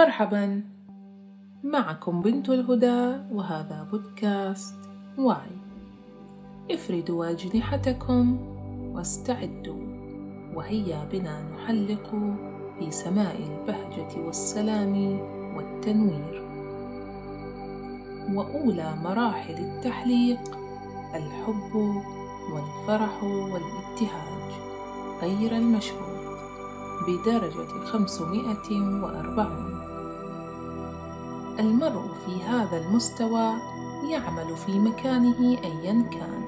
مرحبا. معكم بنت الهدى وهذا بودكاست وعي افردوا أجنحتكم واستعدوا وهيا بنا نحلق في سماء البهجة والسلام والتنوير. وأولى مراحل التحليق الحب والفرح والابتهاج غير المشهود بدرجة خمسمائة وأربعون. المرء في هذا المستوى يعمل في مكانه أيا كان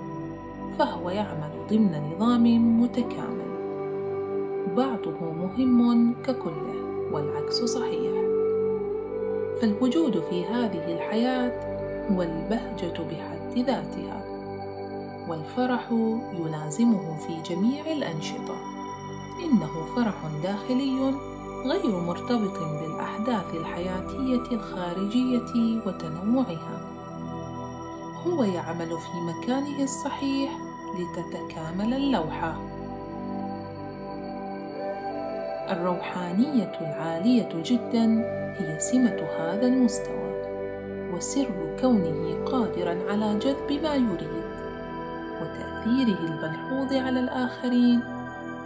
فهو يعمل ضمن نظام متكامل. بعضه مهم ككله والعكس صحيح. فالوجود في هذه الحياة هو البهجة بحد ذاتها والفرح يلازمه في جميع الأنشطة. إنه فرح داخلي غير مرتبط بالأحداث الحياتية الخارجية وتنوعها. هو يعمل في مكانه الصحيح لتتكامل اللوحة. الروحانية العالية جدا هي سمة هذا المستوى وسر كونه قادرا على جذب ما يريد وتأثيره الملحوظ على الآخرين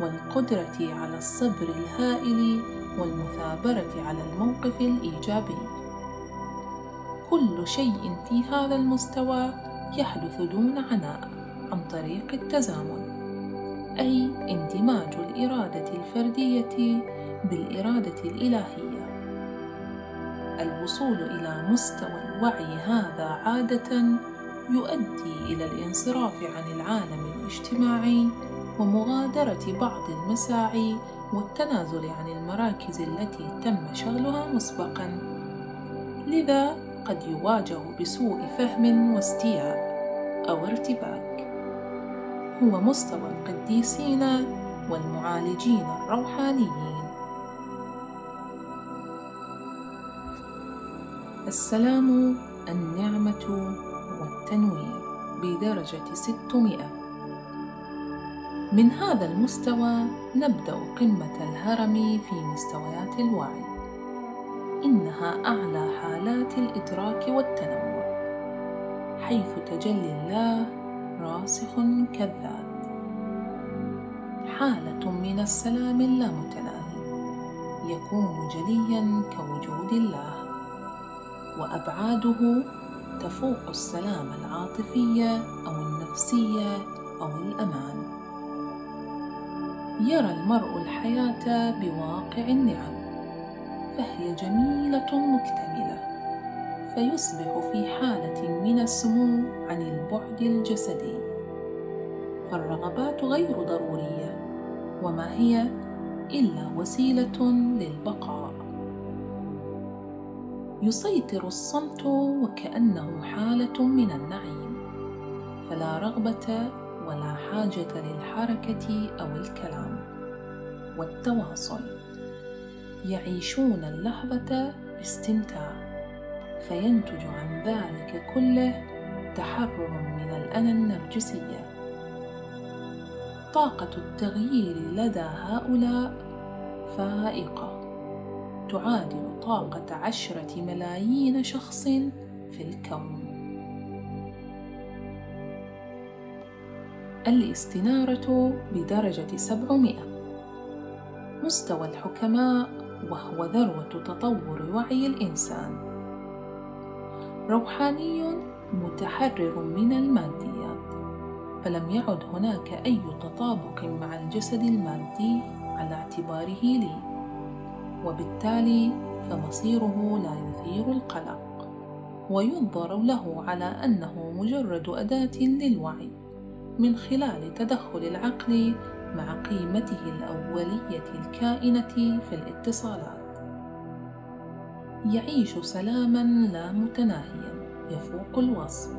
والقدرة على الصبر الهائل والمثابرة على الموقف الإيجابي. كل شيء في هذا المستوى يحدث دون عناء عن طريق التزامن، أي اندماج الإرادة الفردية بالإرادة الإلهية. الوصول إلى مستوى الوعي هذا عادة يؤدي إلى الانصراف عن العالم الاجتماعي ومغادرة بعض المساعي والتنازل عن المراكز التي تم شغلها مسبقا. لذا قد يواجه بسوء فهم واستياء أو ارتباك. هو مستوى القديسين والمعالجين الروحانيين. السلام النعمة والتنوير بدرجة 600 من هذا المستوى نبدأ قمة الهرم في مستويات الوعي. إنها أعلى حالات الإدراك والتنوع حيث تجلي الله راسخ كالذات. حالة من السلام اللامتناهي يكون جليا كوجود الله وأبعاده تفوق السلام العاطفي أو النفسي أو الأمان. يرى المرء الحياة بواقع النعم فهي جميلة مكتملة فيصبح في حالة من السمو عن البعد الجسدي. فالرغبات غير ضرورية وما هي إلا وسيلة للبقاء. يسيطر الصمت وكأنه حالة من النعيم فلا رغبة ولا حاجة للحركة أو الكلام والتواصل. يعيشون اللحظة باستمتاع فينتج عن ذلك كله تحرر من الأنا النرجسية طاقة التغيير لدى هؤلاء فائقة. تعادل طاقة عشرة ملايين شخص في الكون. الاستنارة بدرجة سبعمائة. مستوى الحكماء وهو ذروة تطور وعي الإنسان. روحاني متحرر من الماديات فلم يعد هناك أي تطابق مع الجسد المادي على اعتباره لي وبالتالي فمصيره لا يثير القلق. وينظر له على أنه مجرد أداة للوعي. من خلال تدخل العقل مع قيمته الأولية الكائنة في الاتصالات. يعيش سلاما لا متناهيا يفوق الوصف.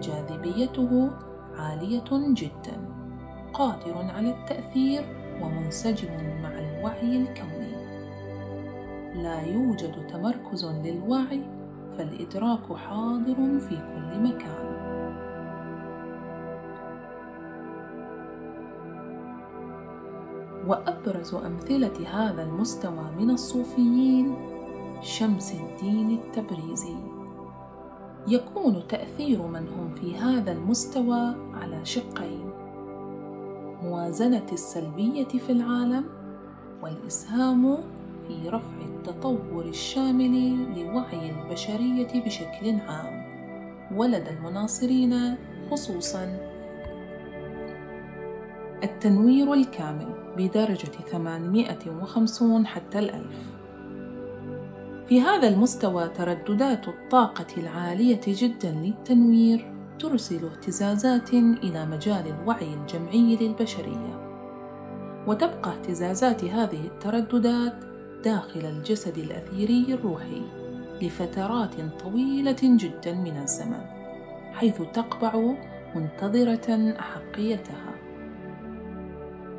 جاذبيته عالية جدا قادر على التأثير ومنسجم مع الوعي الكوني. لا يوجد تمركز للوعي فالإدراك حاضر في كل مكان. وأبرز أمثلة هذا المستوى من الصوفيين شمس الدين التبريزي. يكون تأثير من هم في هذا المستوى على شقين موازنة السلبية في العالم والإسهام في رفع التطور الشامل لوعي البشرية بشكل عام. ولدى المناصرين خصوصا. التنوير الكامل بدرجة 850 حتى الألف. في هذا المستوى ترددات الطاقة العالية جدا للتنوير ترسل اهتزازات إلى مجال الوعي الجمعي للبشرية. وتبقى اهتزازات هذه الترددات داخل الجسد الأثيري الروحي لفترات طويلة جدا من الزمن حيث تقبع منتظرة أحقيتها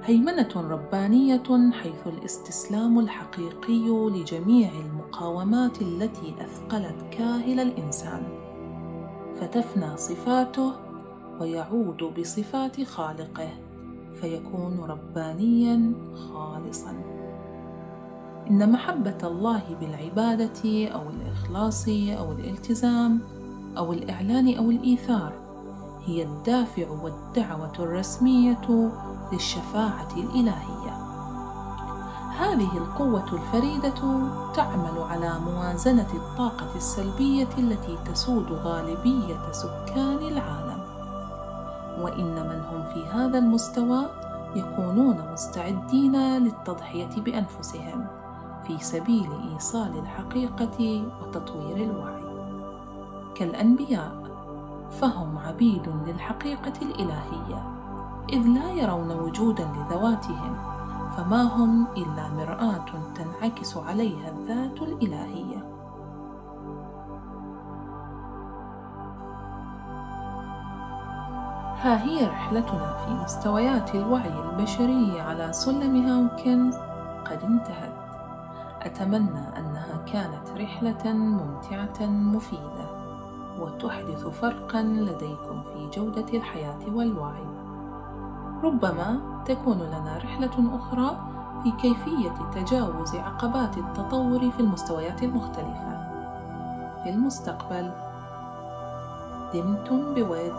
هيمنة ربانية حيث الاستسلام الحقيقي لجميع المقاومات التي أثقلت كاهل الإنسان. فتفنى صفاته ويعود بصفات خالقه فيكون ربانيا خالصا. إن محبة الله بالعبادة أو الإخلاص أو الالتزام أو الإعلان أو الإيثار هي الدافع والدعوة الرسمية للشفاعة الإلهية. هذه القوة الفريدة تعمل على موازنة الطاقة السلبية التي تسود غالبية سكان العالم. وإن من هم في هذا المستوى يكونون مستعدين للتضحية بأنفسهم في سبيل إيصال الحقيقة وتطوير الوعي. كالأنبياء فهم عبيد للحقيقة الإلهية إذ لا يرون وجودا لذواتهم فما هم إلا مرآة تنعكس عليها الذات الإلهية. ها هي رحلتنا في مستويات الوعي البشري على سلم هاوكنز قد انتهت. أتمنى أنها كانت رحلة ممتعة مفيدة. وتحدث فرقا لديكم في جودة الحياة والوعي. ربما تكون لنا رحلة أخرى في كيفية تجاوز عقبات التطور في المستويات المختلفة. في المستقبل دمتم بود